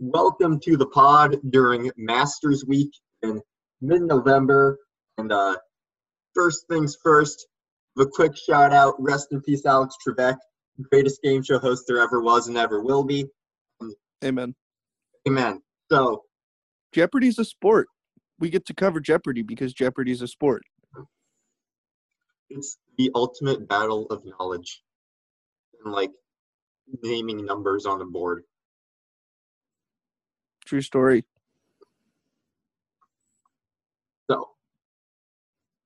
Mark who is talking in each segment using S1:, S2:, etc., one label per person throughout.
S1: welcome to the pod during Masters Week in mid-November. And uh, first things first, a quick shout out, rest in peace, Alex Trebek, greatest game show host there ever was and ever will be.
S2: Amen.
S1: Amen. So
S2: Jeopardy's a sport. We get to cover Jeopardy because Jeopardy's a sport.
S1: it's the ultimate battle of knowledge and like naming numbers on a board.
S2: True story.
S1: So,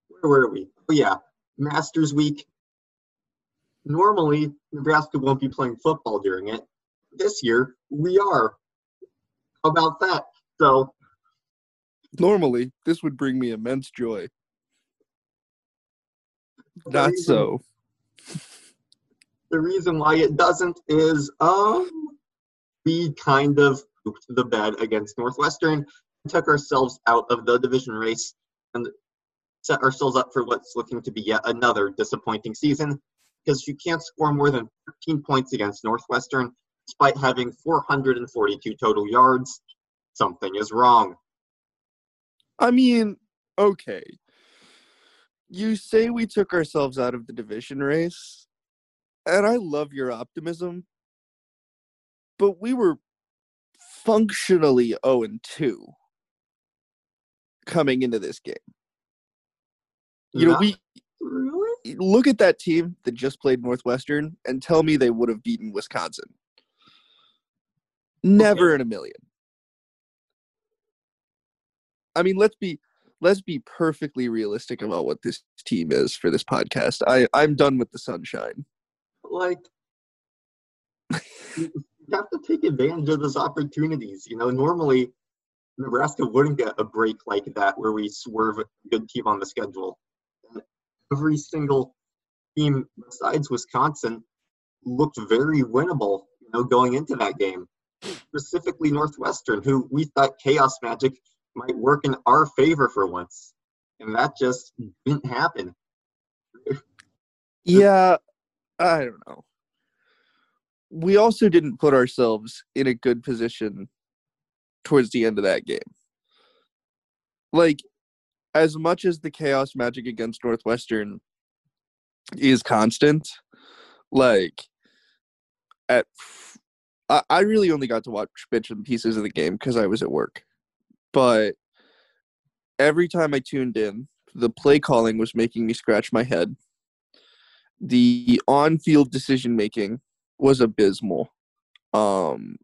S1: where were we? Oh, yeah, Masters Week. Normally, Nebraska won't be playing football during it. This year, we are. How about that? So,
S2: Normally, this would bring me immense joy. Not
S1: reason-
S2: so.
S1: The reason why it doesn't is, um, we kind of pooped the bed against Northwestern, took ourselves out of the division race, and set ourselves up for what's looking to be yet another disappointing season. Because you can't score more than 13 points against Northwestern, despite having 442 total yards. Something is wrong.
S2: I mean, okay. You say we took ourselves out of the division race, and I love your optimism, but we were functionally 0 and 2 coming into this game. You know, we
S1: really?
S2: look at that team that just played Northwestern and tell me they would have beaten Wisconsin. Never in a million. I mean, let's be let's be perfectly realistic about what this team is for this podcast. I I'm done with the sunshine.
S1: like you have to take advantage of those opportunities. You know, normally Nebraska wouldn't get a break like that where we swerve a good team on the schedule. And every single team besides Wisconsin looked very winnable, you know, going into that game. Specifically Northwestern, who we thought chaos magic might work in our favor for once. And that just didn't happen.
S2: Yeah, I don't know. We also didn't put ourselves in a good position towards the end of that game. Like, as much as the chaos magic against Northwestern is constant, like, at I really only got to watch bits and pieces of the game because I was at work. But every time I tuned in, the play calling was making me scratch my head the on-field decision making was abysmal um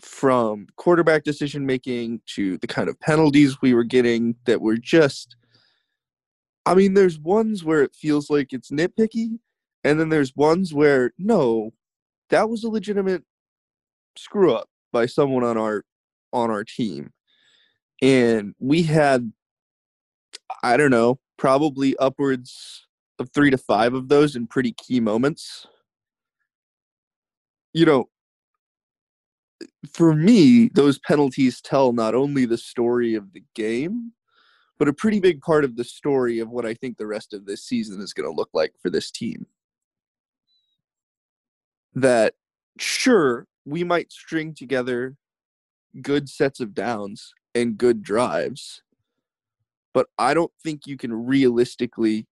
S2: from quarterback decision making to the kind of penalties we were getting that were just I mean there's ones where it feels like it's nitpicky and then there's ones where no that was a legitimate screw up by someone on our on our team and we had I don't know probably upwards of three to five of those in pretty key moments. You know, for me, those penalties tell not only the story of the game, but a pretty big part of the story of what I think the rest of this season is going to look like for this team. That, sure, we might string together good sets of downs and good drives, but I don't think you can realistically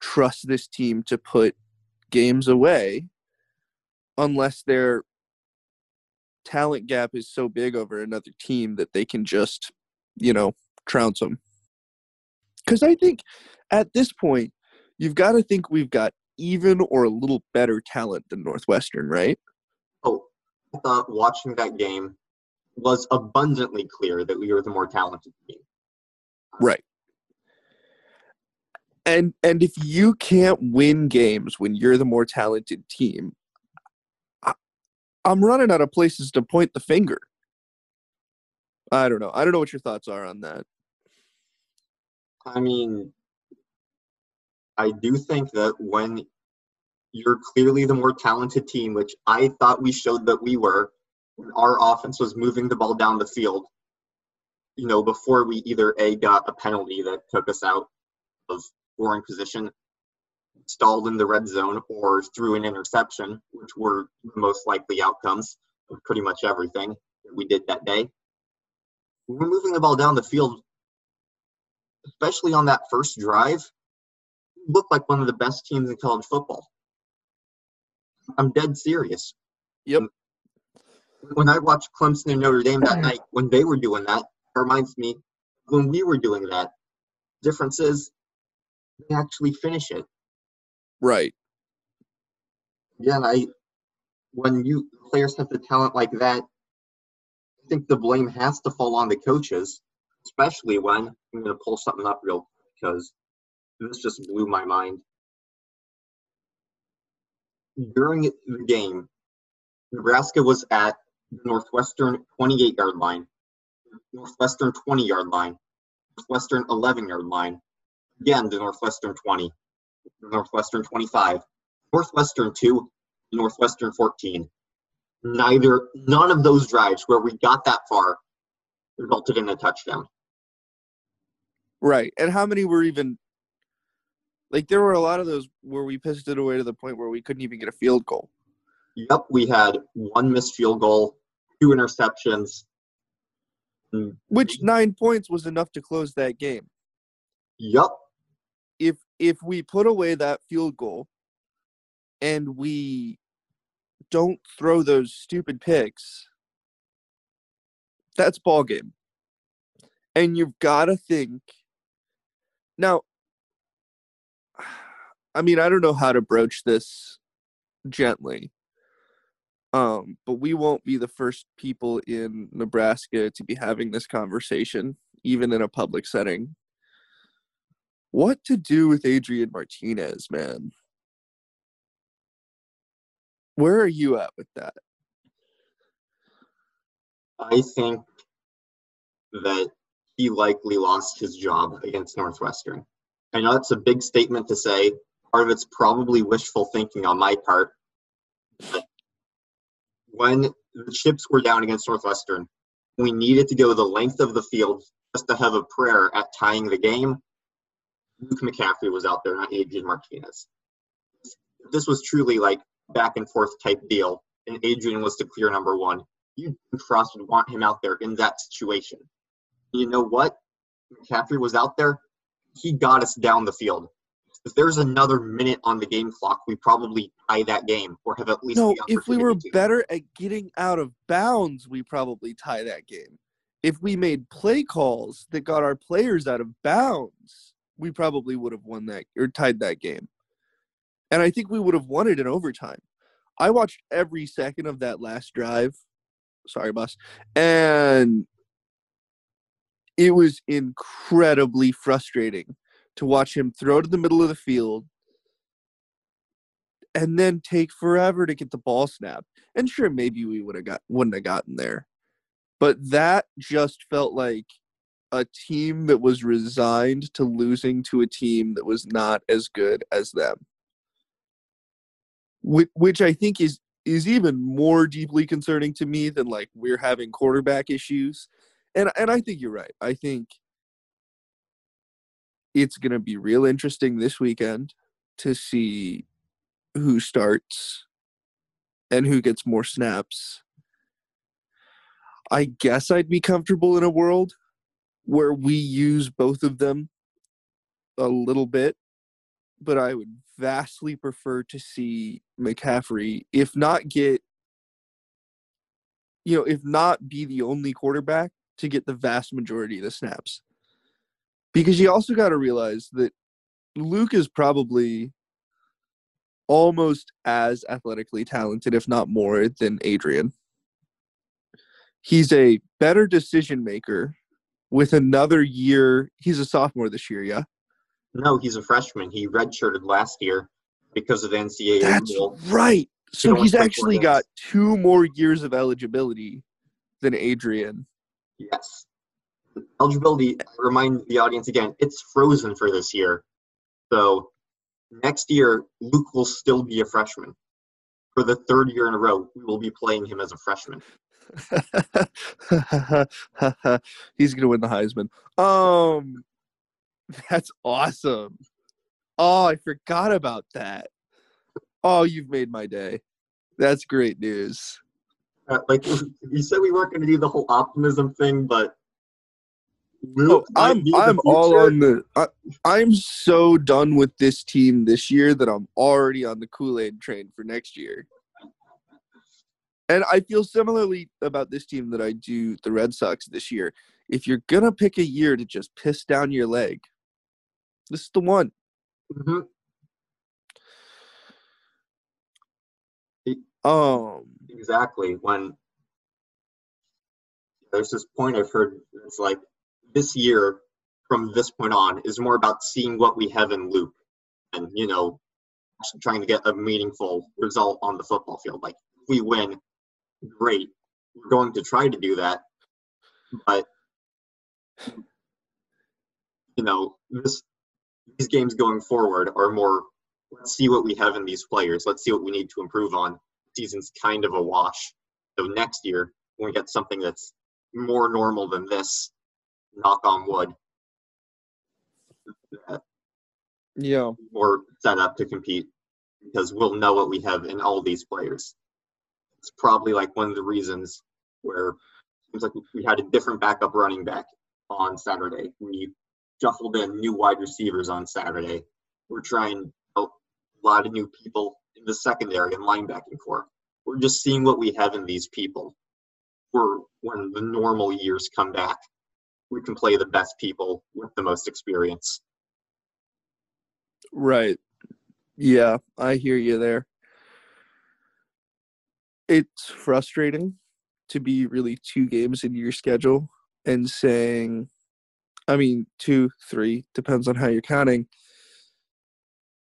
S2: trust this team to put games away unless their talent gap is so big over another team that they can just, you know, trounce them. Because I think at this point, you've got to think we've got even or a little better talent than Northwestern, right?
S1: Oh, I thought watching that game was abundantly clear that we were the more talented team.
S2: Right. And and if you can't win games when you're the more talented team, I'm running out of places to point the finger. I don't know. I don't know what your thoughts are on that.
S1: I mean, I do think that when you're clearly the more talented team, which I thought we showed that we were, when our offense was moving the ball down the field, you know, before we either A, got a penalty that took us out of scoring position, stalled in the red zone, or threw an interception, which were the most likely outcomes of pretty much everything. that we did that day. We were moving the ball down the field, especially on that first drive. We looked like one of the best teams in college football. I'm dead serious.
S2: Yep.
S1: When I watched Clemson and Notre Dame that night, when they were doing that, it reminds me when we were doing that. Difference is they actually finish it.
S2: Right.
S1: Again, I when you players have the talent like that, I think the blame has to fall on the coaches, especially when I'm to pull something up real quick because this just blew my mind. During the game, Nebraska was at the Northwestern 28 yard line, Northwestern 20 yard line, Northwestern 11 yard line, again the Northwestern 20, Northwestern 25, Northwestern 2, Northwestern 14. Neither, none of those drives where we got that far resulted in a touchdown.
S2: Right. And how many were even like there were a lot of those where we pissed it away to the point where we couldn't even get a field goal.
S1: Yep, we had one missed field goal, two interceptions.
S2: Which nine points was enough to close that game.
S1: Yep.
S2: If we put away that field goal and we don't throw those stupid picks, that's ball game. And you've got to think. Now, I mean, I don't know how to broach this gently. Um, but we won't be the first people in Nebraska to be having this conversation, even in a public setting. What to do with Adrian Martinez, man? Where are you at with that?
S1: I think that he likely lost his job against Northwestern. I know that's a big statement to say. Part of it's probably wishful thinking on my part. When the chips were down against Northwestern, we needed to go the length of the field just to have a prayer at tying the game. Luke McCaffrey was out there, not Adrian Martinez. This was truly like back and forth type deal, and Adrian was the clear number one. You Frost would want him out there in that situation. You know what? McCaffrey was out there. He got us down the field. If there's another minute on the game clock, we probably tie that game or have at least.
S2: No, if we were
S1: to.
S2: better at getting out of bounds, we probably tie that game. If we made play calls that got our players out of bounds, we probably would have won that or tied that game. And I think we would have won it in overtime. I watched every second of that last drive. Sorry, boss. And it was incredibly frustrating to watch him throw to the middle of the field and then take forever to get the ball snapped. And sure, maybe we would have got wouldn't have gotten there. But that just felt like a team that was resigned to losing to a team that was not as good as them. Which, which I think is is even more deeply concerning to me than like we're having quarterback issues. And and I think you're right. I think it's going to be real interesting this weekend to see who starts and who gets more snaps. I guess I'd be comfortable in a world where we use both of them a little bit, but I would vastly prefer to see McCaffrey, if not get, you know, if not be the only quarterback to get the vast majority of the snaps. Because you also got to realize that Luke is probably almost as athletically talented, if not more, than Adrian. He's a better decision maker with another year. He's a sophomore this year, yeah?
S1: No, he's a freshman. He redshirted last year because of the NCAA
S2: That's
S1: rule.
S2: right. So he's actually got two more years of eligibility than Adrian.
S1: Yes. Eligibility, remind the audience again, it's frozen for this year. So next year, Luke will still be a freshman. For the third year in a row, we will be playing him as a freshman.
S2: He's gonna win the Heisman. Um, that's awesome. Oh, I forgot about that. Oh, you've made my day. That's great news.
S1: Uh, like you said, we weren't going to do the whole optimism thing, but
S2: Oh, I'm I'm all on the. I, I'm so done with this team this year that I'm already on the Kool Aid train for next year. And I feel similarly about this team that I do the Red Sox this year. If you're gonna pick a year to just piss down your leg, this is the one.
S1: hmm
S2: Um,
S1: Exactly. When there's this point I've heard, it's like this year from this point on is more about seeing what we have in Luke and, you know, trying to get a meaningful result on the football field. Like, if we win, great. We're going to try to do that. But, you know, this, these games going forward are more let's see what we have in these players. Let's see what we need to improve on. Season's kind of a wash. So next year, when we get something that's more normal than this, knock on wood,
S2: yeah,
S1: we're set up to compete because we'll know what we have in all these players. It's probably like one of the reasons where it seems like we had a different backup running back on Saturday. We shuffled in new wide receivers on Saturday. We're trying a lot of new people in the secondary and linebacking corps. We're just seeing what we have in these people. For when the normal years come back, we can play the best people with the most experience.
S2: right. Yeah, I hear you there. It's frustrating to be really two games into your schedule and saying, I mean, two, three, depends on how you're counting,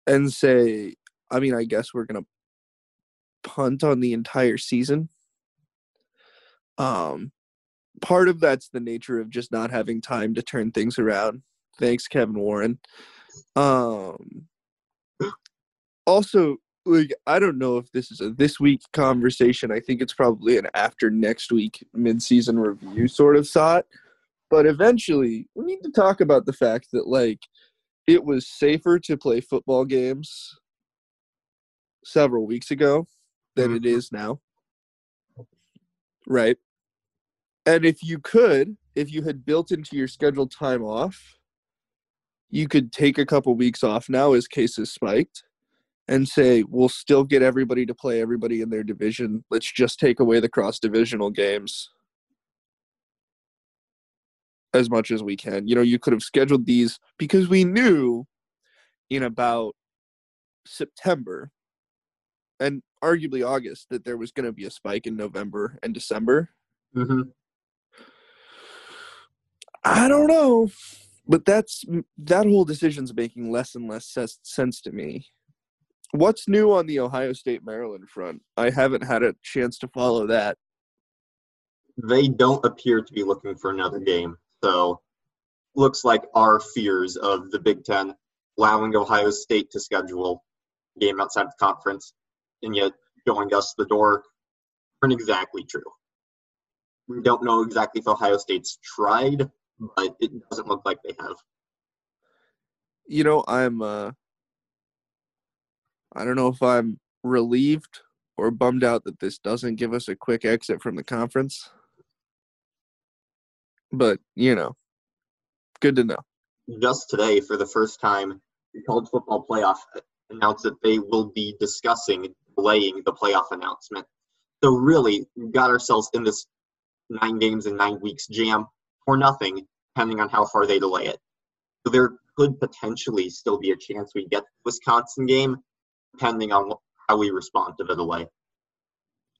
S2: and say, I mean, I guess we're going to punt on the entire season. Um, part of that's the nature of just not having time to turn things around. Thanks, Kevin Warren. Um, also, like I don't know if this is a this week conversation. I think it's probably an after next week mid-season review sort of thought. But eventually, we need to talk about the fact that like it was safer to play football games several weeks ago than it mm-hmm. is now. Right? And if you could, if you had built into your scheduled time off, you could take a couple weeks off now as cases spiked and say, we'll still get everybody to play everybody in their division. Let's just take away the cross divisional games as much as we can. You know, you could have scheduled these because we knew in about September and arguably August that there was going to be a spike in November and December.
S1: Mm-hmm.
S2: I don't know, but that's that whole decision's making less and less sense to me. What's new on the Ohio State Maryland front? I haven't had a chance to follow that.
S1: They don't appear to be looking for another game. So looks like our fears of the Big Ten allowing Ohio State to schedule a game outside of the conference and yet showing us the door aren't exactly true. We don't know exactly if Ohio State's tried, but it doesn't look like they have.
S2: You know, I'm uh I don't know if I'm relieved or bummed out that this doesn't give us a quick exit from the conference. But, you know, good to know.
S1: Just today, for the first time, the college football playoff announced that they will be discussing delaying the playoff announcement. So really, we got ourselves in this nine games in nine weeks jam for nothing, depending on how far they delay it. So there could potentially still be a chance we get the Wisconsin game, depending on how we respond to the delay.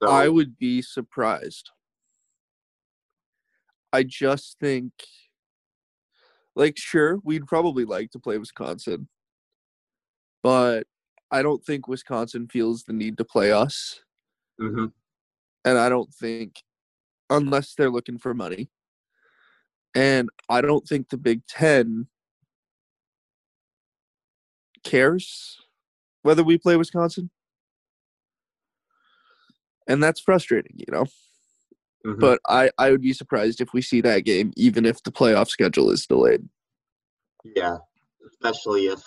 S1: So
S2: I would be surprised. I just think, like, sure, we'd probably like to play Wisconsin, but I don't think Wisconsin feels the need to play us.
S1: mhm.
S2: And I don't think, unless they're looking for money, and I don't think the Big Ten cares whether we play Wisconsin. And that's frustrating, you know?
S1: Mhm.
S2: but I, I would be surprised if we see that game, even if the playoff schedule is delayed.
S1: Yeah, especially if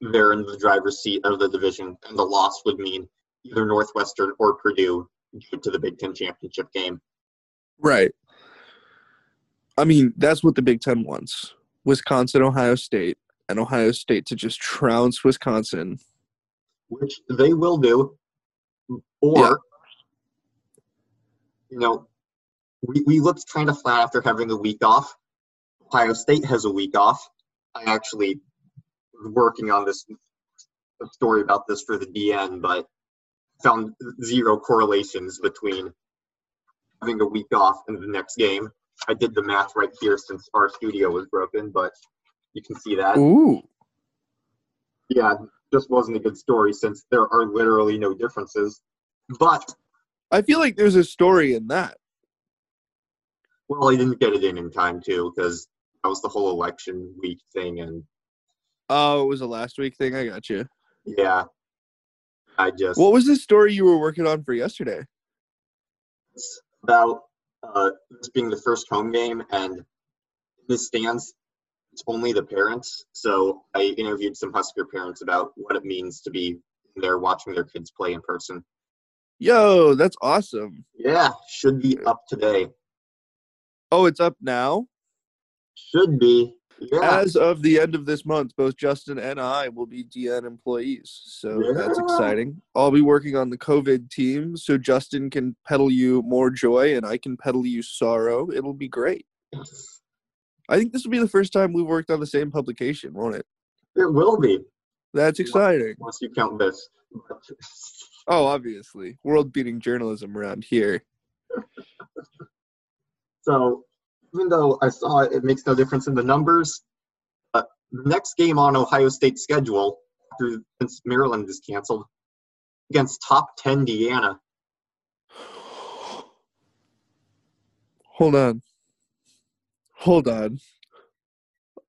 S1: they're in the driver's seat of the division, and the loss would mean either Northwestern or Purdue get to the Big Ten championship game.
S2: Right. I mean, that's what the Big Ten wants. Wisconsin, Ohio State, and Ohio State to just trounce Wisconsin.
S1: which they will do. Or,
S2: Yeah.
S1: you know, we, we looked kind of flat after having a week off. Ohio State has a week off. I actually was working on this a story about this for the DN, but found zero correlations between having a week off and the next game. I did the math right here since our studio was broken, but you can see that.
S2: Ooh.
S1: Yeah, just wasn't a good story since there are literally no differences. But
S2: I feel like there's a story in that.
S1: well, I didn't get it in in time too because that was the whole election week thing, and
S2: Oh, it was a last week thing. I got you.
S1: yeah, I just
S2: What was the story you were working on for yesterday?
S1: it's about uh, this being the first home game and the stands. It's only the parents, so I interviewed some Husker parents about what it means to be there watching their kids play in person.
S2: Yo, that's awesome.
S1: Yeah, should be up today.
S2: Oh, it's up now?
S1: Should be. Yeah.
S2: As of the end of this month, both Justin and I will be DN employees. So that's exciting. I'll be working on the COVID team so Justin can peddle you more joy and I can peddle you sorrow. It'll be great. I think this will be the first time we've worked on the same publication, won't it?
S1: It will be
S2: That's exciting.
S1: once you count this.
S2: Oh, obviously. World beating journalism around here.
S1: So even though I saw it, it makes no difference in the numbers. Uh, the next game on Ohio State's schedule, after since Maryland is canceled, against top ten Deanna.
S2: Hold on. Hold on.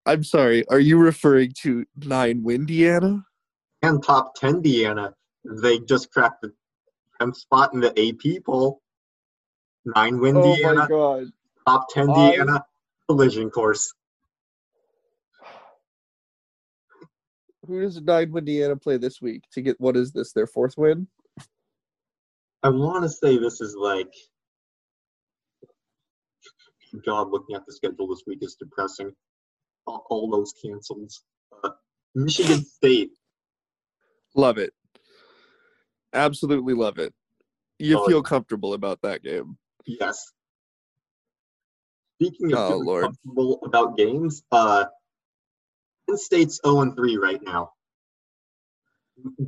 S2: I'm sorry. Are you referring to nine Windiana?
S1: and top 10 Deanna. They just cracked the 10th spot in the AP poll. Nine oh win Deanna,
S2: god.
S1: top 10
S2: I-
S1: Deanna, collision course.
S2: Who does nine Windiana play this week to get what is this, their fourth win?
S1: I want to say this is like. God, looking at the schedule this week is depressing. All, all those cancels. Uh, Michigan State.
S2: Love it. Absolutely love it. You
S1: Oh,
S2: feel comfortable about that game.
S1: Yes. Speaking of
S2: Oh, Lord.
S1: comfortable about games, uh, Penn State's 0 and 3 right now.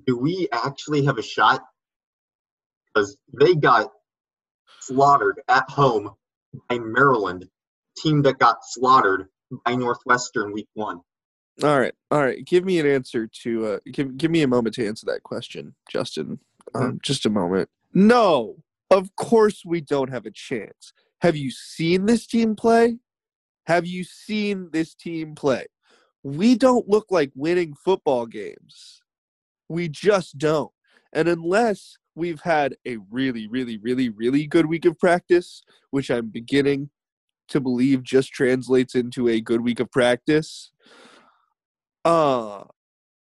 S1: Do we actually have a shot? Because they got slaughtered at home by Maryland, team that got slaughtered by Northwestern week one.
S2: All right, all right. Give me an answer to uh, give give me a moment to answer that question, Justin. Um, just a moment. No, of course we don't have a chance. Have you seen this team play? Have you seen this team play? We don't look like winning football games. We just don't. And unless we've had a really, really, really, really good week of practice, which I'm beginning to believe just translates into a good week of practice, uh,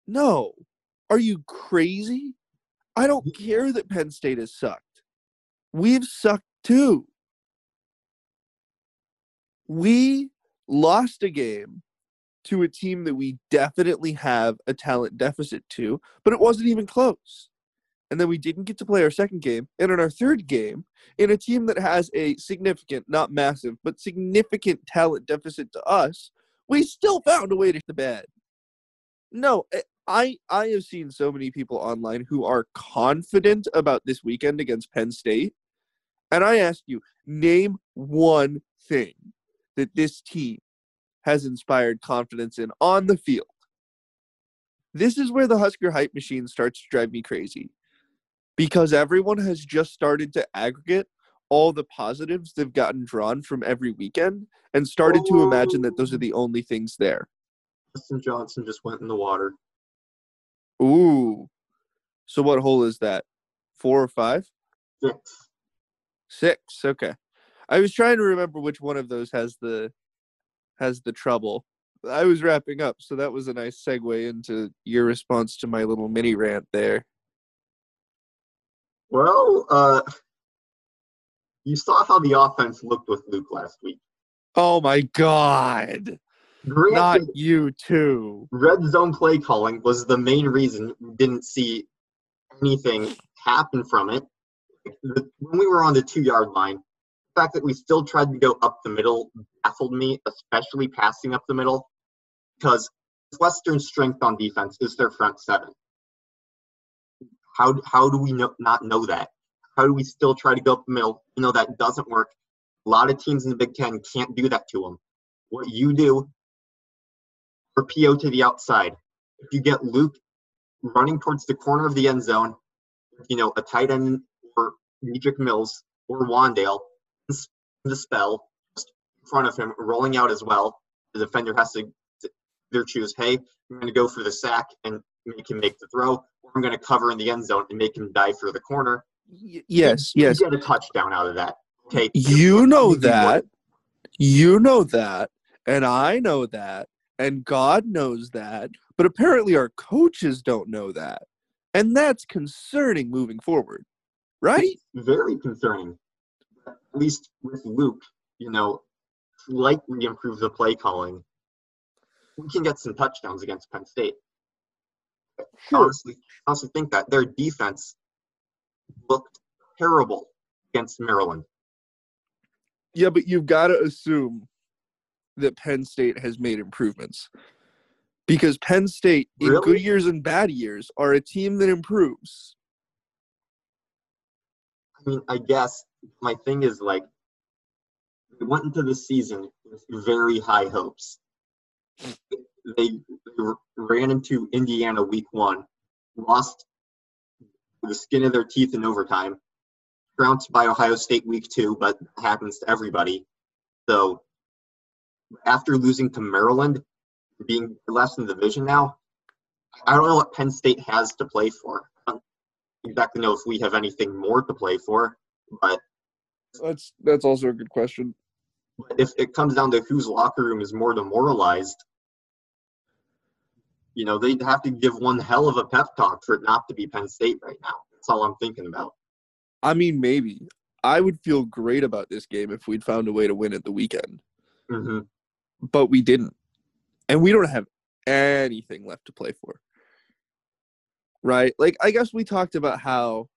S2: no. Are you crazy? I don't care that Penn State has sucked. We've sucked too. We lost a game to a team that we definitely have a talent deficit to, but it wasn't even close. And then we didn't get to play our second game. And in our third game, in a team that has a significant, not massive, but significant talent deficit to us, we still found a way to the bed. No, eh, I I have seen so many people online who are confident about this weekend against Penn State. And I ask you, name one thing that this team has inspired confidence in on the field. This is where the Husker hype machine starts to drive me crazy. Because everyone has just started to aggregate all the positives they've gotten drawn from every weekend and started to imagine that those are the only things there.
S1: Dustin Johnson just went in the water.
S2: Ooh. So what hole is that? Four or five?
S1: Six.
S2: Six. Okay. I was trying to remember which one of those has the has the trouble. I was wrapping up, so that was a nice segue into your response to my little mini rant there.
S1: Well, uh, you saw how the offense looked with Luke last week.
S2: Oh my god.
S1: Granted,
S2: Not you too.
S1: red zone play calling was the main reason we didn't see anything happen from it. When we were on the two yard line, the fact that we still tried to go up the middle baffled me, especially passing up the middle, because Western's strength on defense is their front seven. How, how do we know, not know that? How do we still try to go up the middle? You know, that doesn't work. A lot of teams in the Big Ten can't do that to them. What you do RPO to the outside. If you get Luke running towards the corner of the end zone, you know, a tight end or Dedrick Mills or Wan'Dale, the spell just in front of him, rolling out as well. The defender has to either choose, hey, I'm going to go for the sack and make him make the throw, or I'm going to cover in the end zone and make him dive for the corner.
S2: Y- yes,
S1: You
S2: yes.
S1: get a touchdown out of that. Okay.
S2: You know that. You know that. And I know that. And God knows that. But apparently our coaches don't know that. And that's concerning moving forward. Right?
S1: very concerning. At least with Luke, you know, slightly improve the play calling. We can get some touchdowns against Penn State. Honestly, I also think that their defense looked terrible against Maryland.
S2: Yeah, but you've got to assume that Penn State has made improvements. Because Penn State, in
S1: Really?
S2: good years and bad years, are a team that improves.
S1: I mean, I guess my thing is like, we went into the season with very high hopes. They, they ran into Indiana week one, lost the skin of their teeth in overtime, trounced by Ohio State week two, but happens to everybody. So after losing to Maryland, being last in the division now, I don't know what Penn State has to play for. I don't exactly know if we have anything more to play for, but
S2: That's that's also a good question.
S1: But if it comes down to whose locker room is more demoralized, you know, they'd have to give one hell of a pep talk for it not to be Penn State right now. That's all I'm thinking about.
S2: I mean, maybe. I would feel great about this game if we'd found a way to win at the weekend,
S1: hmm
S2: but we didn't. And we don't have anything left to play for. Right? Like, I guess we talked about how,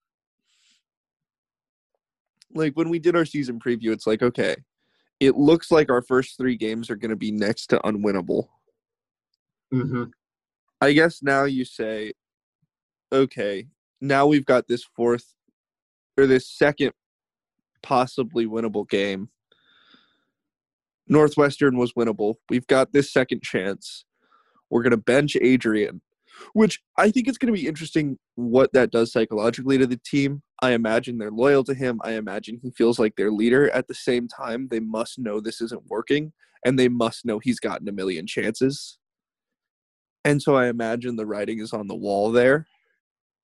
S2: like, when we did our season preview, it's like, okay, it looks like our first three games are going to be next to unwinnable.
S1: hmm
S2: I guess now you say, okay, now we've got this fourth or this second possibly winnable game. Northwestern was winnable. We've got this second chance. We're going to bench Adrian, which I think it's going to be interesting what that does psychologically to the team. I imagine they're loyal to him. I imagine he feels like their leader. At the same time, they must know this isn't working and they must know he's gotten a million chances. And so I imagine the writing is on the wall there.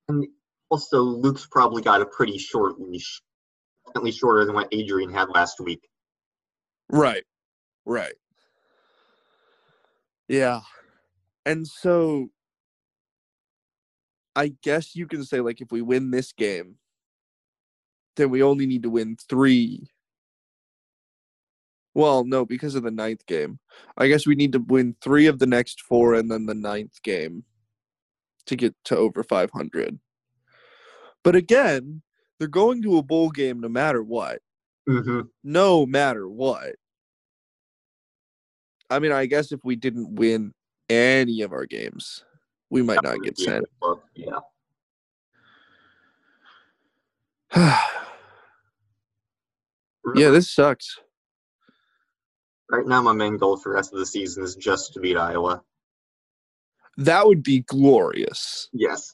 S1: And also, Luke's probably got a pretty short leash, definitely shorter than what Adrian had last week.
S2: Right. Right. Yeah. And so I guess you can say like if we win this game, then we only need to win three. Well, no, because of the ninth game. I guess we need to win three of the next four and then the ninth game to get to over 500. But again, they're going to a bowl game no matter what.
S1: hmm
S2: no matter what. I mean, I guess if we didn't win any of our games, we might not get sent.
S1: Yeah.
S2: yeah, this sucks.
S1: Right now, my main goal for the rest of the season is just to beat Iowa.
S2: That would be glorious.
S1: Yes.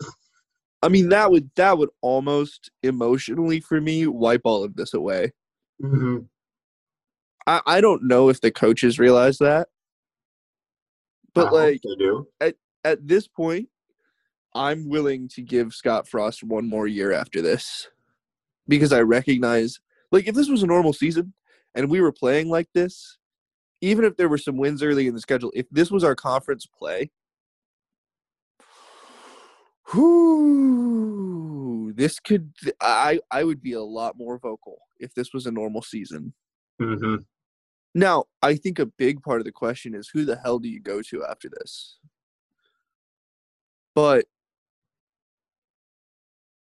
S2: I mean, that would that would almost emotionally for me wipe all of this away.
S1: hmm
S2: I, I don't know if the coaches realize that, but like
S1: they do.
S2: at this point, I'm willing to give Scott Frost one more year after this because I recognize, like, if this was a normal season and we were playing like this, even if there were some wins early in the schedule, if this was our conference play, Whoo! This could I I would be a lot more vocal if this was a normal season.
S1: hmm
S2: Now, I think a big part of the question is who the hell do you go to after this? But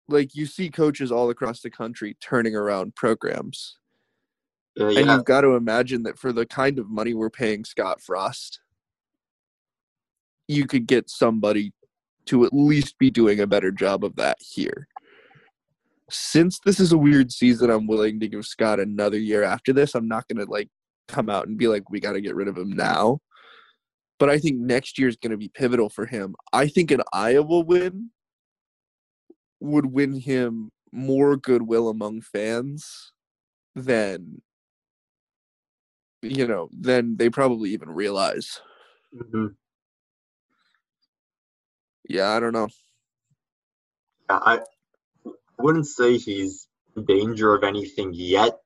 S2: like you see coaches all across the country turning around programs.
S1: Uh,
S2: And you've got to imagine that for the kind of money we're paying Scott Frost, you could get somebody to at least be doing a better job of that here. Since this is a weird season, I'm willing to give Scott another year after this. I'm not going to like come out and be like, we got to get rid of him now. But I think next year is going to be pivotal for him. I think an Iowa win would win him more goodwill among fans than you know than they probably even realize.
S1: hmm
S2: Yeah, I don't know.
S1: Yeah, I wouldn't say he's in danger of anything yet.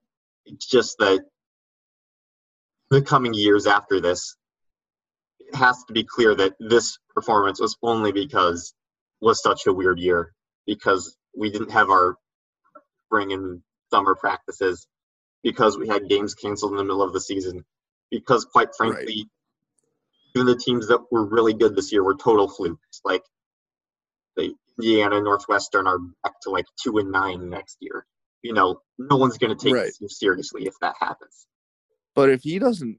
S1: It's just that the coming years after this, it has to be clear that this performance was only because was such a weird year because we didn't have our spring and summer practices because we had games canceled in the middle of the season because quite frankly even the teams that were really good this year were total flukes like the Indiana Northwestern are back to like two and nine next year. You know, no one's going to take
S2: Right.
S1: this seriously if that happens.
S2: But if he doesn't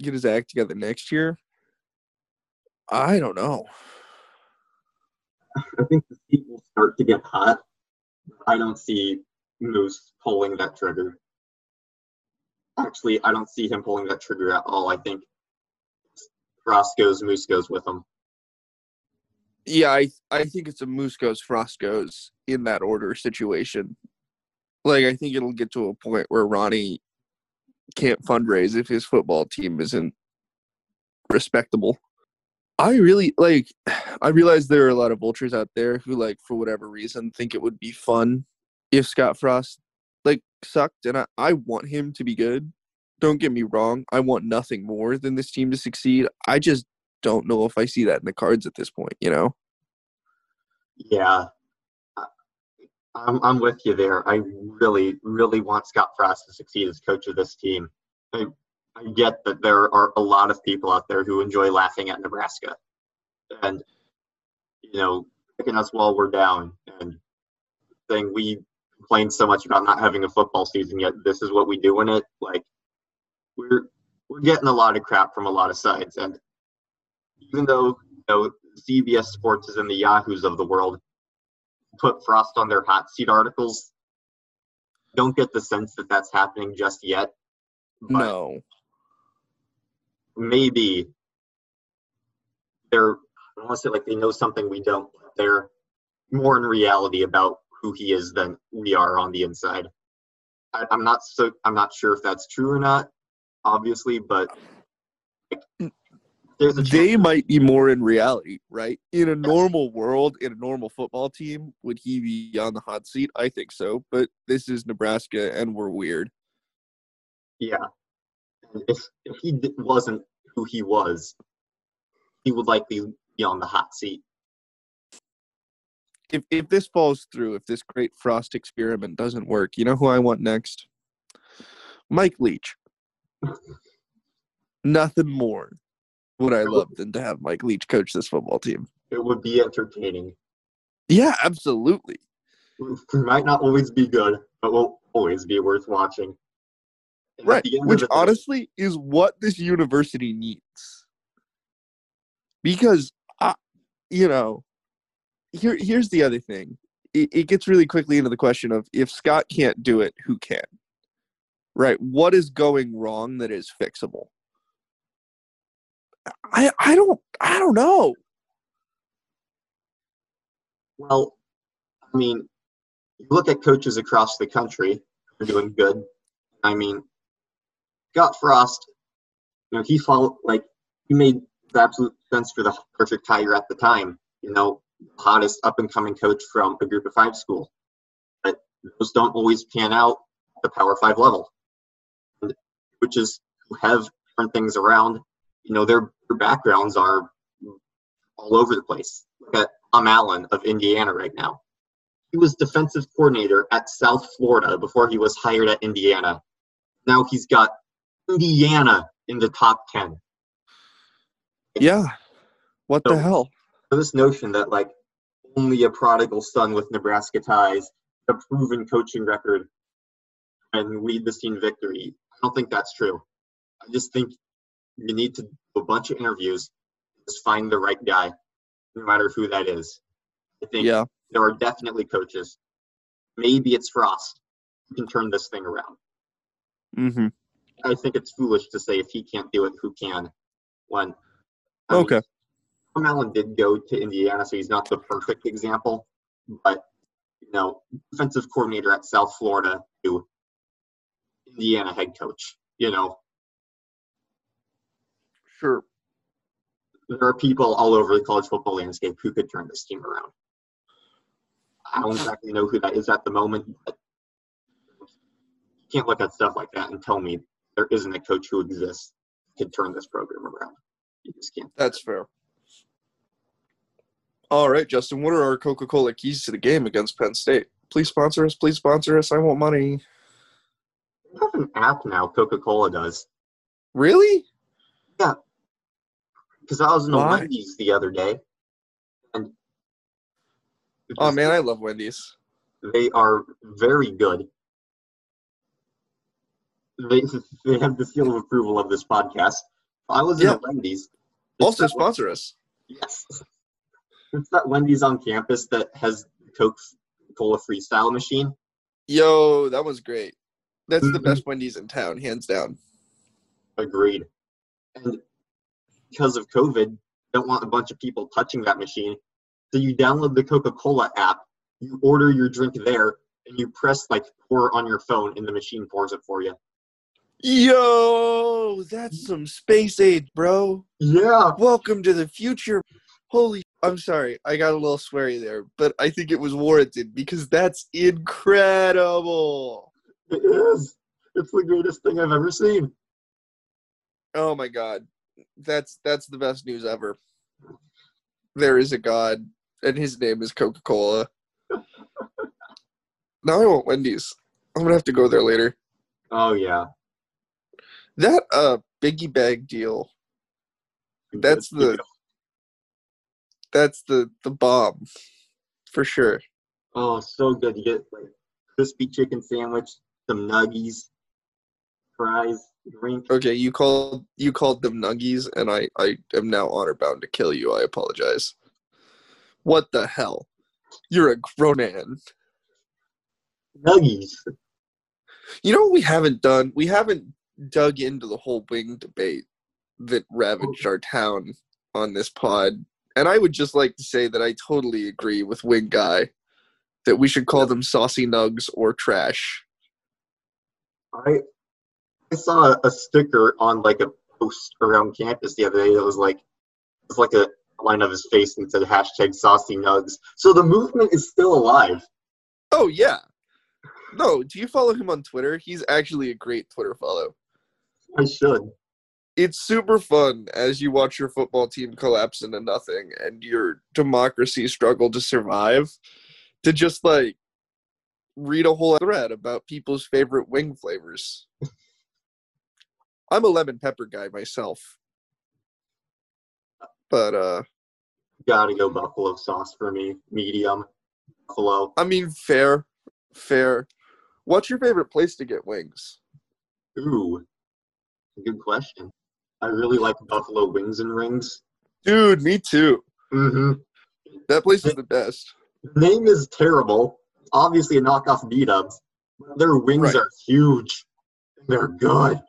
S2: get his act together next year, I don't know.
S1: I think the seat will start to get hot. I don't see Moos pulling that trigger. Actually, I don't see him pulling that trigger at all. I think Frost goes, Moos goes with him.
S2: Yeah, I I think it's a Moos goes, Frost goes in that order situation. Like I think it'll get to a point where Ronnie can't fundraise if his football team isn't respectable. I really like I realize there are a lot of vultures out there who like for whatever reason think it would be fun if Scott Frost like sucked and I, I want him to be good. Don't get me wrong. I want nothing more than this team to succeed. I just don't know if I see that in the cards at this point, you know?
S1: Yeah, I'm I'm with you there. I really, really want Scott Frost to succeed as coach of this team. I I get that there are a lot of people out there who enjoy laughing at Nebraska, and you know, picking us while we're down and saying we complain so much about not having a football season yet. This is what we do in it. Like we're we're getting a lot of crap from a lot of sides, and even though you know CBS Sports is in the Yahoos of the world put Frost on their hot seat articles. Don't get the sense that that's happening just yet. But
S2: No.
S1: maybe they're, I want to say like they know something we don't, but they're more in reality about who he is than we are on the inside. I, I'm not so, I'm not sure if that's true or not, obviously, but like, mm. there's a
S2: They might be more in reality, right? In a normal world, in a normal football team, would he be on the hot seat? I think so. But this is Nebraska and we're weird.
S1: Yeah. If if he wasn't who he was, he would likely be on the hot seat.
S2: If if this falls through, if this great Frost experiment doesn't work, you know who I want next? Mike Leach. Nothing more would I love than to have Mike Leach coach this football team.
S1: It would be entertaining.
S2: Yeah, absolutely.
S1: It might not always be good, but will always be worth watching. And
S2: Right.
S1: the end of
S2: Which
S1: day-
S2: honestly is what this university needs. Because I, you know, here here's the other thing. It, it gets really quickly into the question of if Scott can't do it, who can? Right? What is going wrong that is fixable? I I don't I don't know.
S1: Well, I mean, you look at coaches across the country who are doing good. I mean, Scott Frost, you know, he followed like he made absolute sense for the perfect hire at the time. You know, hottest up and coming coach from a group of five school. But those don't always pan out at the Power Five level. And coaches who have different things around, you know, their, their backgrounds are all over the place. Look at Tom Allen of Indiana right now. He was defensive coordinator at South Florida before he was hired at Indiana. Now he's got Indiana in the top 10.
S2: Yeah. What
S1: So-
S2: the hell?
S1: So this notion that like only a prodigal son with Nebraska ties, a proven coaching record, and lead this team victory, I don't think that's true. I just think you need to do a bunch of interviews, just find the right guy, no matter who that is. I think
S2: Yeah.
S1: there are definitely coaches. Maybe it's Frost who can turn this thing around.
S2: Mm-hmm.
S1: I think it's foolish to say if he can't do it, who can? When I
S2: Okay.
S1: Tom Allen did go to Indiana, so he's not the perfect example, but you know, defensive coordinator at South Florida to Indiana head coach. You know,
S2: Sure.
S1: there are people all over the college football landscape who could turn this team around. I don't exactly know who that is at the moment, but you can't look at stuff like that and tell me there isn't a coach who exists who could turn this program around. You just can't.
S2: That's fair. All right, Justin, what are our Coca Cola keys to the game against Penn State? Please sponsor us. Please sponsor us. I want money.
S1: We have an app now, Coca Cola does.
S2: Really? Yeah.
S1: Because I was in a
S2: Why?
S1: Wendy's the other day, and
S2: Oh, man, I love Wendy's.
S1: they are very good. They they have the seal of approval of this podcast. I was in a Wendy's.
S2: Also, sponsor us.
S1: yes, it's that Wendy's on campus that has the Coke Cola freestyle machine.
S2: Yo, that was great. That's the
S1: Mhm.
S2: best Wendy's in town, hands down.
S1: Agreed. And because of COVID, don't want a bunch of people touching that machine. So you download the Coca Cola app, you order your drink there, and you press like pour on your phone, and the machine pours it for you.
S2: Yo, that's some space age, bro.
S1: Yeah.
S2: Welcome to the future. Holy, I'm sorry, I got a little sweary there, but I think it was warranted because that's incredible.
S1: It is. It's the greatest thing I've ever seen.
S2: Oh my god, that's that's the best news ever. There is a god, and his name is Coca Cola. now I want Wendy's. I'm gonna have to go there later.
S1: Oh yeah.
S2: That uh biggie bag deal. That's the that's the the bomb, for sure.
S1: Oh, so good. You get like crispy chicken sandwich, some nuggies, fries, drink.
S2: Okay, you called you called them nuggies, and I I am now honor bound to kill you. I apologize. What the hell? You're a grown man.
S1: Nuggies.
S2: You know what we haven't done? We haven't dug into the whole wing debate that ravaged oh. our town on this pod. And I would just like to say that I totally agree with Wing Guy that we should call them saucy nugs or trash.
S1: I I saw a, sticker on like a post around campus the other day that was like it was like a line of his face and said hashtag saucy nugs. So the movement is still alive.
S2: Oh yeah. No, do you follow him on Twitter? He's actually a great Twitter follow.
S1: I should.
S2: It's super fun as you watch your football team collapse into nothing and your democracy struggle to survive to just like read a whole thread about people's favorite wing flavors. I'm a lemon pepper guy myself. But uh
S1: Gotta go buffalo sauce for me. Medium. Buffalo.
S2: I mean fair, fair. What's your favorite place to get wings?
S1: Ooh. Good question. I really like buffalo wings and rings.
S2: Dude, me too.
S1: Mm-hmm.
S2: That place is the best.
S1: Name is terrible. Obviously a knockoff B-Dubs. Their wings
S2: Right.
S1: are huge. They're good.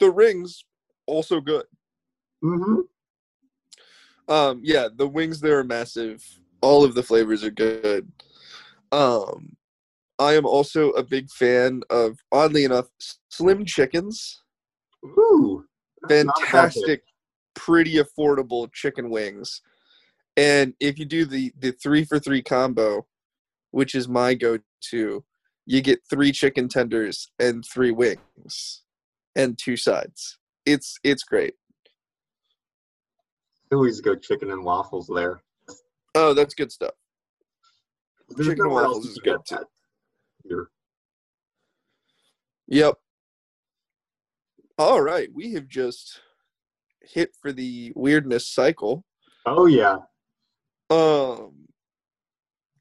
S2: The rings also good.
S1: Mm-hmm.
S2: Um, yeah, the wings there are massive. All of the flavors are good. Um, I am also a big fan of, oddly enough, Slim Chickens.
S1: Ooh. That's not a bad pick.
S2: Fantastic, pretty affordable chicken wings. And if you do the the three for three combo, which is my go-to, you get three chicken tenders and three wings and two sides. It's it's great.
S1: I always go chicken and waffles there.
S2: Oh, that's good stuff.
S1: There's
S2: Chicken and waffles is good, too.
S1: here.
S2: Yep. All right, we have just hit for the weirdness cycle.
S1: Oh yeah.
S2: Um,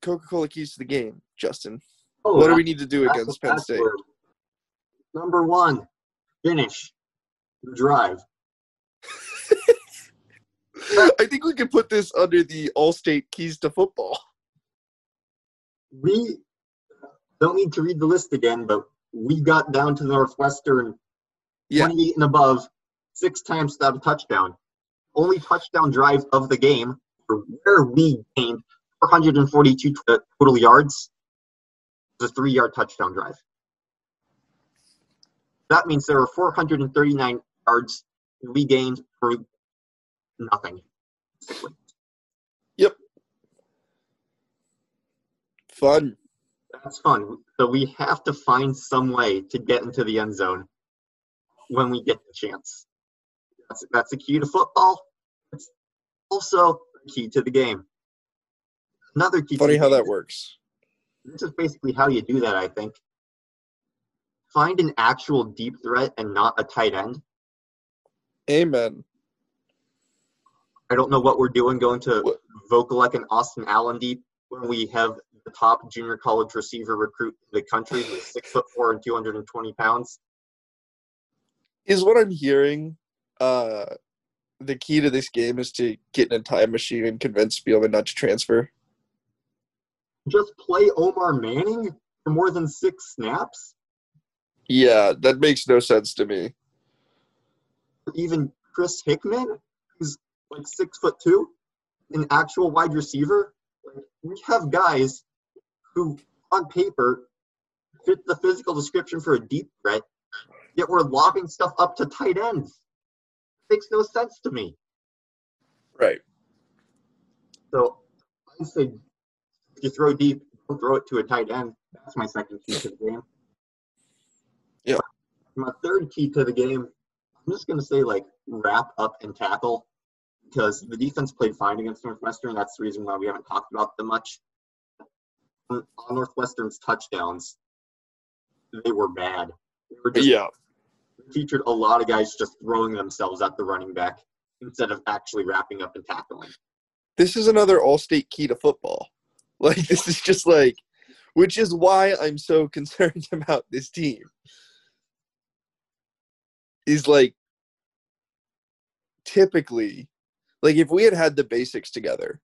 S2: Coca-Cola keys to the game, Justin.
S1: Oh,
S2: what do we need to do against Penn State?
S1: password. Number one, finish the drive.
S2: I think we could put this under the Allstate keys to football.
S1: We don't need to read the list again, but we got down to Northwestern
S2: Yeah.
S1: 28 and above six times without a touchdown. Only touchdown drive of the game where we gained 442 total yards. Was a three yard touchdown drive. That means there were 439 yards we gained for nothing. Yep.
S2: Fun.
S1: That's fun. So we have to find some way to get into the end zone when we get the chance. That's that's the key to football. It's also the key to the game. Another key. to
S2: Funny how that works.
S1: This is basically how you do that. I think. Find an actual deep threat and not a tight end.
S2: Amen.
S1: I don't know what we're doing going to
S2: What-
S1: Vokolek and Austin Allen deep when we have the top junior college receiver recruit in the country who's six foot four and 220 pounds.
S2: Is what I'm hearing. Uh, the key to this game is to get in a time machine and convince Spielman not to transfer.
S1: just play Omar Manning for more than six snaps?
S2: Yeah, that makes no sense to me.
S1: Even Chris Hickman, who's like six foot two, an actual wide receiver. We have guys who, on paper, fit the physical description for a deep threat, yet we're lobbing stuff up to tight ends. Makes no sense to me.
S2: Right.
S1: So I say if you throw deep, don't throw it to a tight end. That's my second key to the game.
S2: Yeah.
S1: My third key to the game, I'm just gonna say like wrap up and tackle because the defense played fine against Northwestern. That's the reason why we haven't talked about them much. On Northwestern's touchdowns, they were bad. They were just
S2: Yeah.
S1: Featured a lot of guys just throwing themselves at the running back instead of actually wrapping up and tackling.
S2: This is another Allstate key to football. Like this is just like, which is why I'm so concerned about this team. Is like typically, like if we had had the basics together,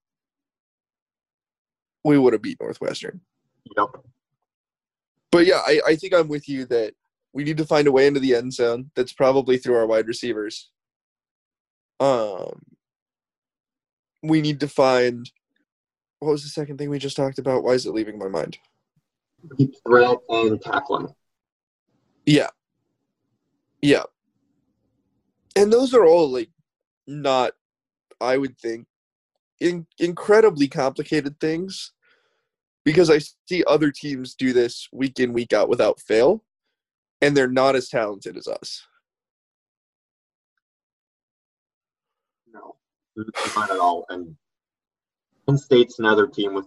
S2: we would have beat Northwestern.
S1: Yep.
S2: But yeah, I, I think I'm with you that we need to find a way into the end zone. That's probably through our wide receivers. Um, we need to find. What was the second thing we just talked about? Why is it leaving my mind?
S1: deep threat and tackling.
S2: Yeah, yeah, and those are all like not, I would think, in, incredibly complicated things, because I see other teams do this week in week out without fail, and they're not as talented as us.
S1: No, not at all. And Penn State's another team with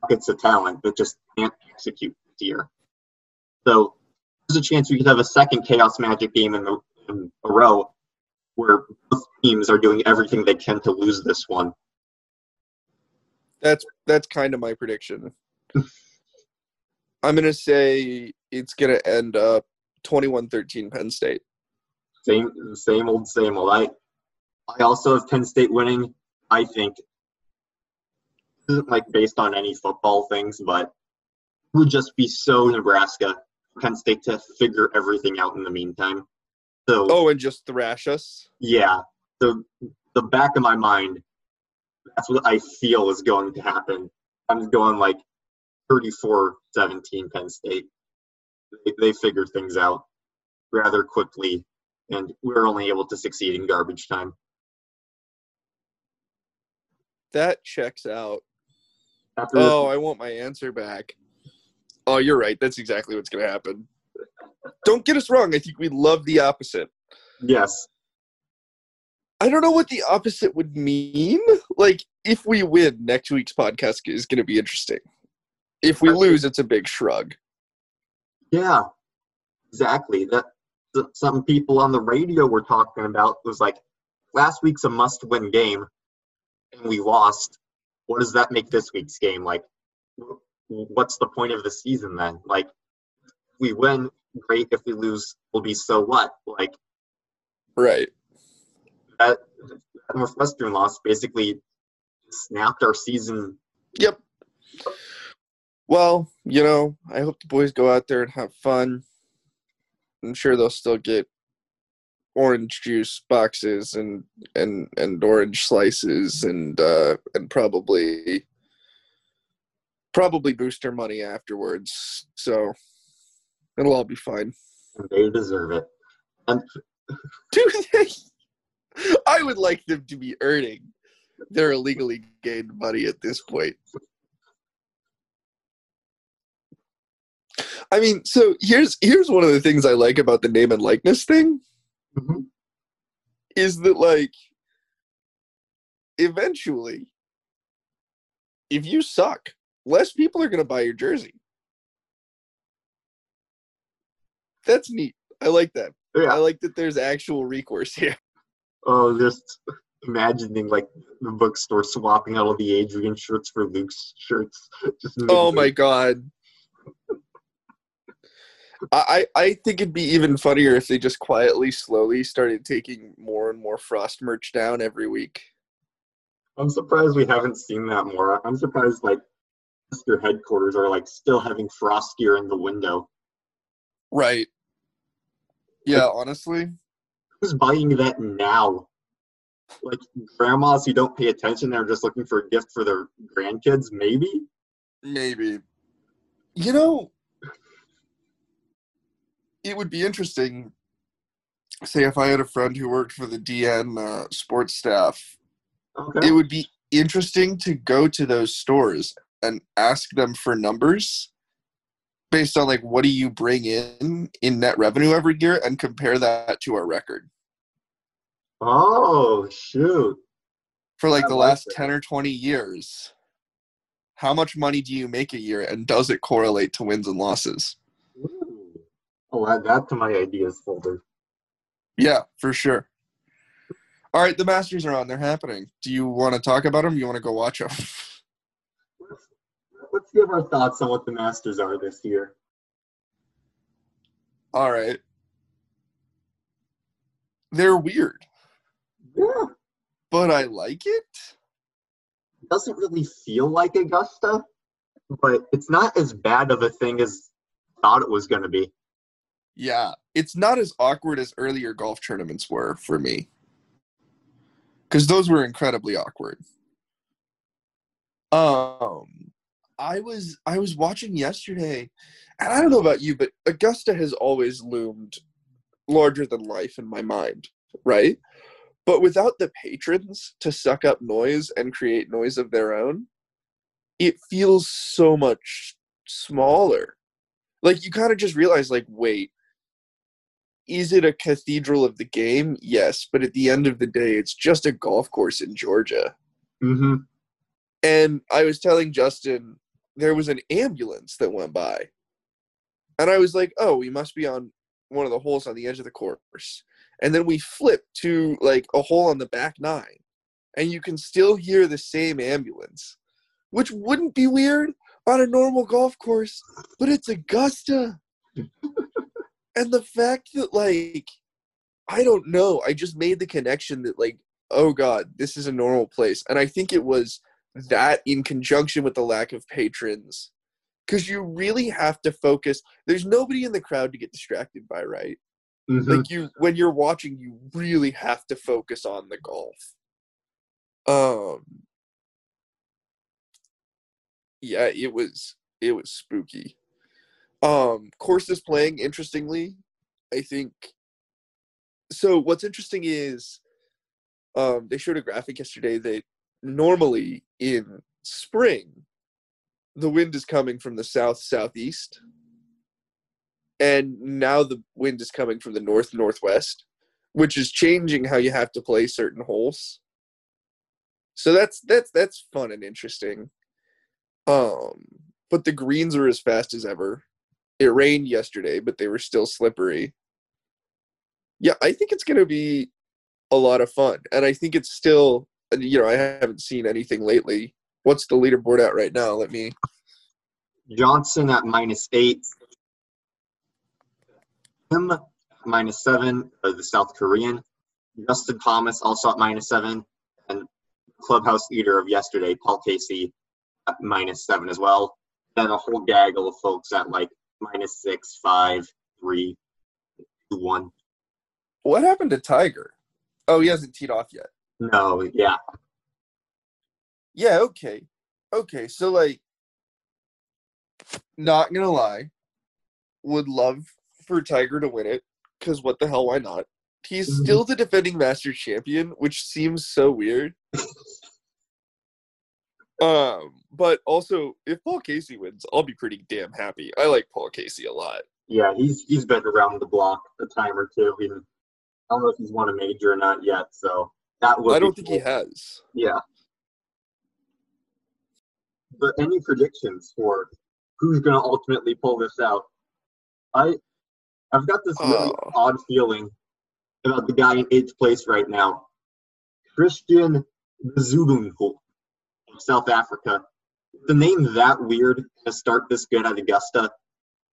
S1: buckets of talent that just can't execute this year. So there's a chance we could have a second Chaos Magic game in, the, in a row where both teams are doing everything they can to lose this one.
S2: That's that's kind of my prediction. I'm gonna say it's gonna end up 21-13 Penn State.
S1: Same, same old, same old. I, I also have Penn State winning. I think isn't like based on any football things, but it would just be so Nebraska, Penn State to figure everything out in the meantime. So
S2: Oh, and just thrash us.
S1: yeah, the the back of my mind, that's what I feel is going to happen. I'm going like 34-17 Penn State. They, they figured things out rather quickly, and we were only able to succeed in garbage time.
S2: That checks out.
S1: After
S2: Oh, I want my answer back. Oh, you're right. That's exactly what's gonna happen. Don't get us wrong. I think we love the opposite.
S1: yes,
S2: I don't know what the opposite would mean. Like, if we win, next week's podcast is going to be interesting. If we lose, it's a big shrug.
S1: Yeah, exactly. That, that some people on the radio were talking about was like last week's a must-win game, and we lost. What does that make this week's game? Like, what's the point of the season then? Like, if we win, great. If we lose, we'll be so what? Like
S2: Right.
S1: that, that Northwestern loss basically snapped our season.
S2: Yep. Well, you know, I hope the boys go out there and have fun. I'm sure they'll still get orange juice boxes and and and orange slices and uh and probably probably booster money afterwards. So it'll all be fine.
S1: They deserve it. And
S2: Do they? I would like them to be earning their illegally gained money at this point. I mean, so here's here's one of the things I like about the name and likeness thing
S1: Mhm.
S2: is that like eventually if you suck, less people are going to buy your jersey. That's neat. I like that. I like that there's actual recourse here.
S1: oh, just imagining like the bookstore swapping out all the Adrian shirts for Luke's shirts. Just
S2: Oh my god. I, I think it'd be even funnier if they just quietly, slowly started taking more and more Frost merch down every week.
S1: I'm surprised we haven't seen that more. I'm surprised like your headquarters are like still having frost gear in the window.
S2: Right. Yeah, honestly.
S1: Who's buying that now? Like grandmas who don't pay attention, they're just looking for a gift for their grandkids, maybe?
S2: Maybe. You know, it would be interesting. Say, if I had a friend who worked for the DN uh, sports staff,
S1: Okay.
S2: it would be interesting to go to those stores and ask them for numbers based on like what do you bring in in net revenue every year and compare that to our record
S1: Oh shoot.
S2: for like
S1: I
S2: the
S1: like
S2: last
S1: that.
S2: 10 or 20 years how much money do you make a year and does it correlate to wins and losses.
S1: I'll add that to my ideas folder.
S2: yeah for sure all right the masters are on they're happening do you want to talk about them you want to go watch them
S1: Let's, let's give our thoughts on what the Masters are this year.
S2: all right they're weird
S1: Yeah.
S2: but i like it
S1: It doesn't really feel like Augusta, but it's not as bad of a thing as I thought it was gonna be.
S2: Yeah, it's not as awkward as earlier golf tournaments were for me. Cuz those were incredibly awkward. Um I was I was watching yesterday and I don't know about you but Augusta has always loomed larger than life in my mind, right? But without the patrons to suck up noise and create noise of their own, it feels so much smaller. Like you kind of just realize like wait, is it a cathedral of the game? Yes, but at the end of the day, it's just a golf course in Georgia.
S1: Mm-hmm.
S2: And I was telling Justin there was an ambulance that went by. And I was like, oh, we must be on one of the holes on the edge of the course. And then we flip to like a hole on the back nine. And you can still hear the same ambulance, which wouldn't be weird on a normal golf course, but it's Augusta. and the fact that like I don't know, I just made the connection that like, oh god, this is a normal place. And I think it was that in conjunction with the lack of patrons. Cause you really have to focus. There's nobody in the crowd to get distracted by, right?
S1: Mm-hmm.
S2: Like you when you're watching, you really have to focus on the golf. Um yeah, it was it was spooky. Um course is playing interestingly. I think so what's interesting is um they showed a graphic yesterday that normally in spring the wind is coming from the south southeast and now the wind is coming from the north northwest which is changing how you have to play certain holes. So that's that's that's fun and interesting. Um, but the greens are as fast as ever. It rained yesterday, but they were still slippery. Yeah, I think it's going to be a lot of fun, and I think it's still. You know, I haven't seen anything lately. What's the leaderboard at right now? Let me.
S1: Johnson at minus eight. Im minus seven, the South Korean. Justin Thomas also at minus seven, and clubhouse leader of yesterday, Paul Casey, at minus seven as well. Then a whole gaggle of folks at like minus six, five, three, two, one.
S2: What happened to Tiger? Oh, he hasn't teed off yet.
S1: No, yeah.
S2: Yeah, okay. Okay, so like not gonna lie, would love for Tiger to win it, because what the hell, why not? He's
S1: Mhm.
S2: still the defending Masters champion, which seems so weird. Um, but also if Paul Casey wins, I'll be pretty damn happy. I like Paul Casey a lot.
S1: Yeah, he's he's been around the block a time or two. Even I don't know if he's won a major or not yet. So that would.
S2: I don't think he has.
S1: Yeah. But any predictions for who's going to ultimately pull this out? I, I've got this really
S2: Oh.
S1: odd feeling about the guy in eighth place right now, Christian of South Africa. The name that weird to start this good at Augusta.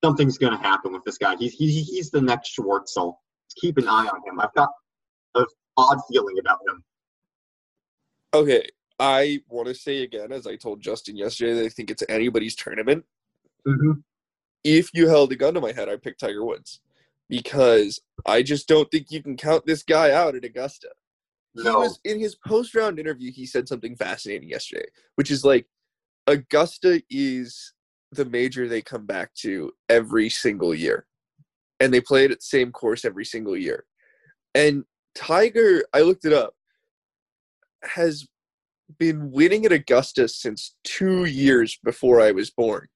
S1: Something's going to happen with this guy. He's he, he's the next Schwartzel. Keep an eye on him. I've got an odd feeling about him.
S2: Okay, I want to say again, as I told Justin yesterday, that I think it's anybody's tournament.
S1: hmm
S2: if you held a gun to my head, I'd pick Tiger Woods because I just don't think you can count this guy out at Augusta. He
S1: No.
S2: was in his post round interview, he said something fascinating yesterday, which is like Augusta is the major they come back to every single year. And they play it at the same course every single year. And Tiger, I looked it up, has been winning at Augusta since two years before I was born.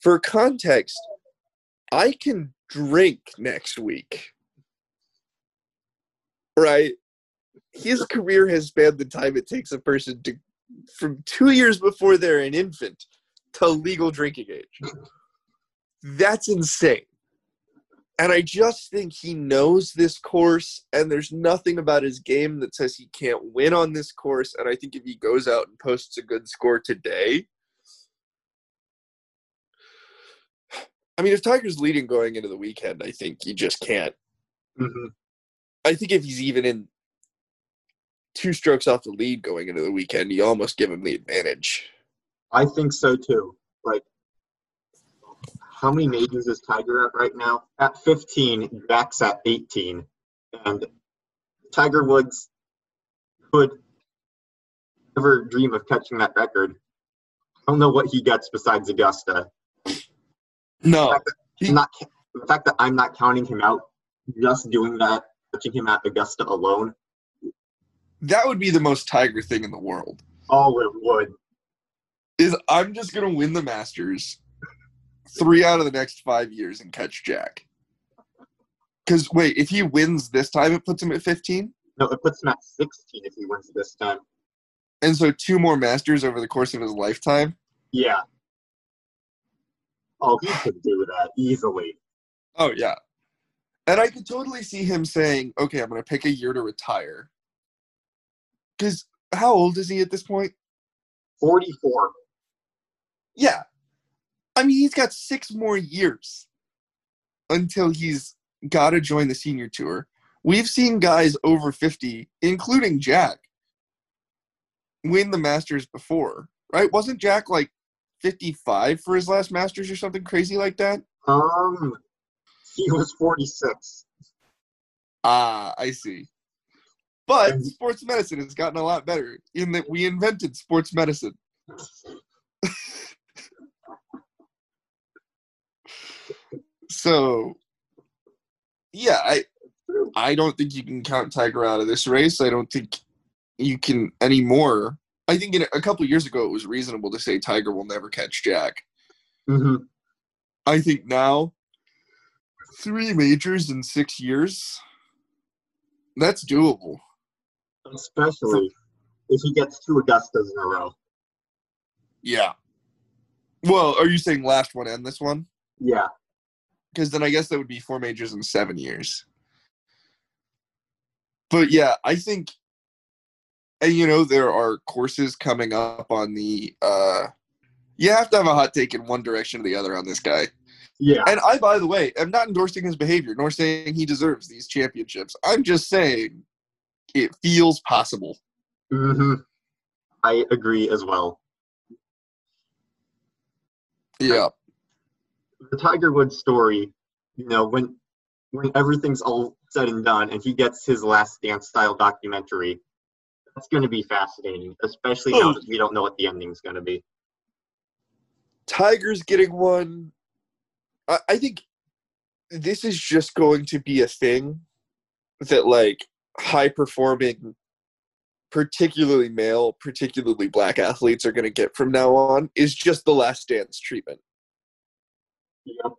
S2: For context, I can drink next week. Right? His career has spanned the time it takes a person to from two years before they're an infant to legal drinking age. That's insane. And I just think he knows this course, and there's nothing about his game that says he can't win on this course. And I think if he goes out and posts a good score today, I mean, if Tiger's leading going into the weekend, I think you just can't.
S1: hmm
S2: I think if he's even in two strokes off the lead going into the weekend, you almost give him the advantage.
S1: I think so too. Like, how many majors is Tiger at right now? At 15, Jack's at 18. And Tiger Woods could never dream of catching that record. I don't know what he gets besides Augusta.
S2: No, He-
S1: not the fact that I'm not counting him out, just doing that, catching him at Augusta alone.
S2: That would be the most Tiger thing in the world.
S1: Oh, it would.
S2: Is I'm just gonna win the Masters three out of the next five years and catch Jack. Because wait, if he wins this time, it puts him at 15,
S1: No, it puts him at 16 if he wins this time.
S2: and so two more Masters over the course of his lifetime.
S1: Yeah. Oh, he could do that easily.
S2: Oh yeah. And I could totally see him saying, "Okay, I'm going to pick a year to retire." Cuz how old is he at this point?
S1: 44.
S2: Yeah. I mean, he's got 6 more years until he's got to join the senior tour. We've seen guys over 50, including Jack, win the Masters before, right? Wasn't Jack like 55 for his last Masters or something crazy like that?
S1: Um, he was 46.
S2: Ah, I see. But sports medicine has gotten a lot better in that we invented sports medicine. So, yeah, I I don't think you can count Tiger out of this race. I don't think you can anymore. I think in a, couple years ago it was reasonable to say Tiger will never catch Jack.
S1: hmm
S2: I think now three majors in six years. That's doable.
S1: Especially if he gets two Augustas in a row.
S2: Yeah. Well, are you saying last one and this one?
S1: Yeah,
S2: Because then I guess that would be four majors in seven years. But yeah, I think, and you know, there are courses coming up on the. uh You have to have a hot take in one direction or the other on this guy.
S1: yeah.
S2: And I, by the way, am not endorsing his behavior nor saying he deserves these championships. I'm just saying it feels possible.
S1: hmm I agree as well.
S2: Yeah.
S1: The Tiger Woods story, you know, when when everything's all said and done, and he gets his Last Dance style documentary, that's going to be fascinating, especially now
S2: Oh.
S1: that we don't know what the ending's going to be.
S2: Tiger's getting one. I, I think this is just going to be a thing that like high performing, particularly male, particularly black athletes are going to get from now on is just the last dance treatment.
S1: Yep.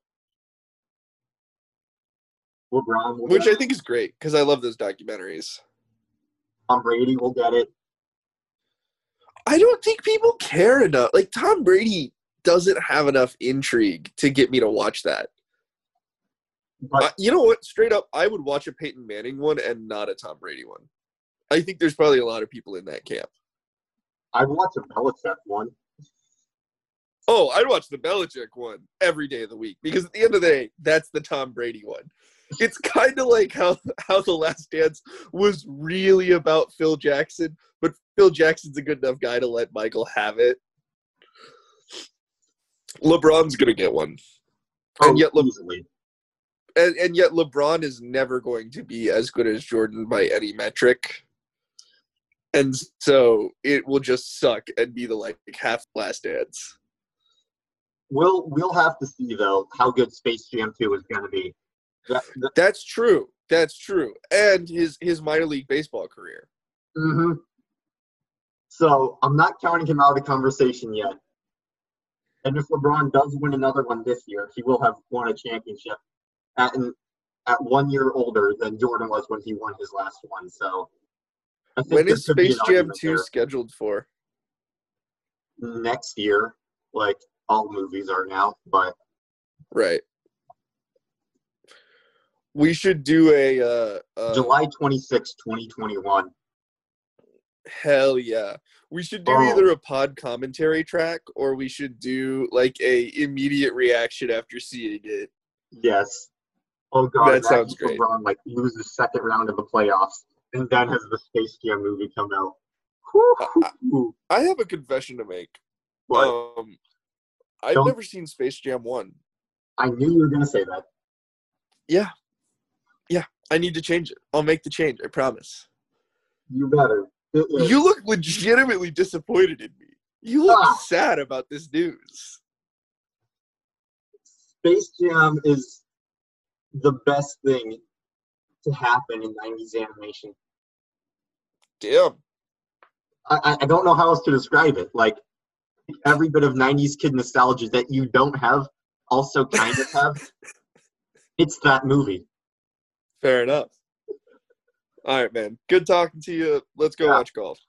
S1: LeBron will
S2: Which I think is great because I love those documentaries.
S1: Tom Brady will get it.
S2: I don't think people care enough. Like Tom Brady doesn't have enough intrigue to get me to watch that.
S1: But
S2: Uh, you know what? Straight up, I would watch a Peyton Manning one and not a Tom Brady one. I think there's probably a lot of people in that camp.
S1: I'd watch a Belichick one.
S2: Oh, I'd watch the Belichick one every day of the week because at the end of the day, that's the Tom Brady one. It's kind of like how how the Last Dance was really about Phil Jackson, but Phil Jackson's a good enough guy to let Michael have it. LeBron's gonna get one,
S1: Oh,
S2: And yet Le-
S1: easily.
S2: And, and yet LeBron is never going to be as good as Jordan by any metric, and so it will just suck and be the like half Last Dance.
S1: We'll we'll have to see though how good Space Jam 2 is going to be. That, that,
S2: That's true. That's true. And his his minor league baseball career.
S1: hmm So I'm not counting him out of the conversation yet. And if LeBron does win another one this year, he will have won a championship at at one year older than Jordan was when he won his last one. So
S2: When is Space Jam
S1: argument
S2: 2
S1: there.
S2: scheduled for?
S1: next year, like all movies are now. But
S2: Right. We should do a uh, uh
S1: July 26, 2021.
S2: hell yeah. We should do
S1: Oh.
S2: either a pod commentary track or we should do like a immediate reaction after seeing it.
S1: Yes. Oh god,
S2: That
S1: imagine
S2: sounds great.
S1: LeBron like loses second round of the playoffs and then has the Space Jam movie come out.
S2: I- I have a confession to make.
S1: But
S2: Um I've
S1: Don't-
S2: never seen Space Jam 1.
S1: I knew you were gonna say that.
S2: Yeah. Yeah, I need to change it. I'll make the change, I promise.
S1: You better.
S2: You look legitimately disappointed in me. You look
S1: Ah.
S2: sad about this news.
S1: Space Jam is the best thing to happen in 90s animation.
S2: Damn.
S1: I, I- don't know how else to describe it. Like every bit of 90s kid nostalgia that you don't have, also kind of have. It's that movie.
S2: Fair enough. All right, man. Good talking to you. Let's go
S1: Yeah.
S2: watch golf.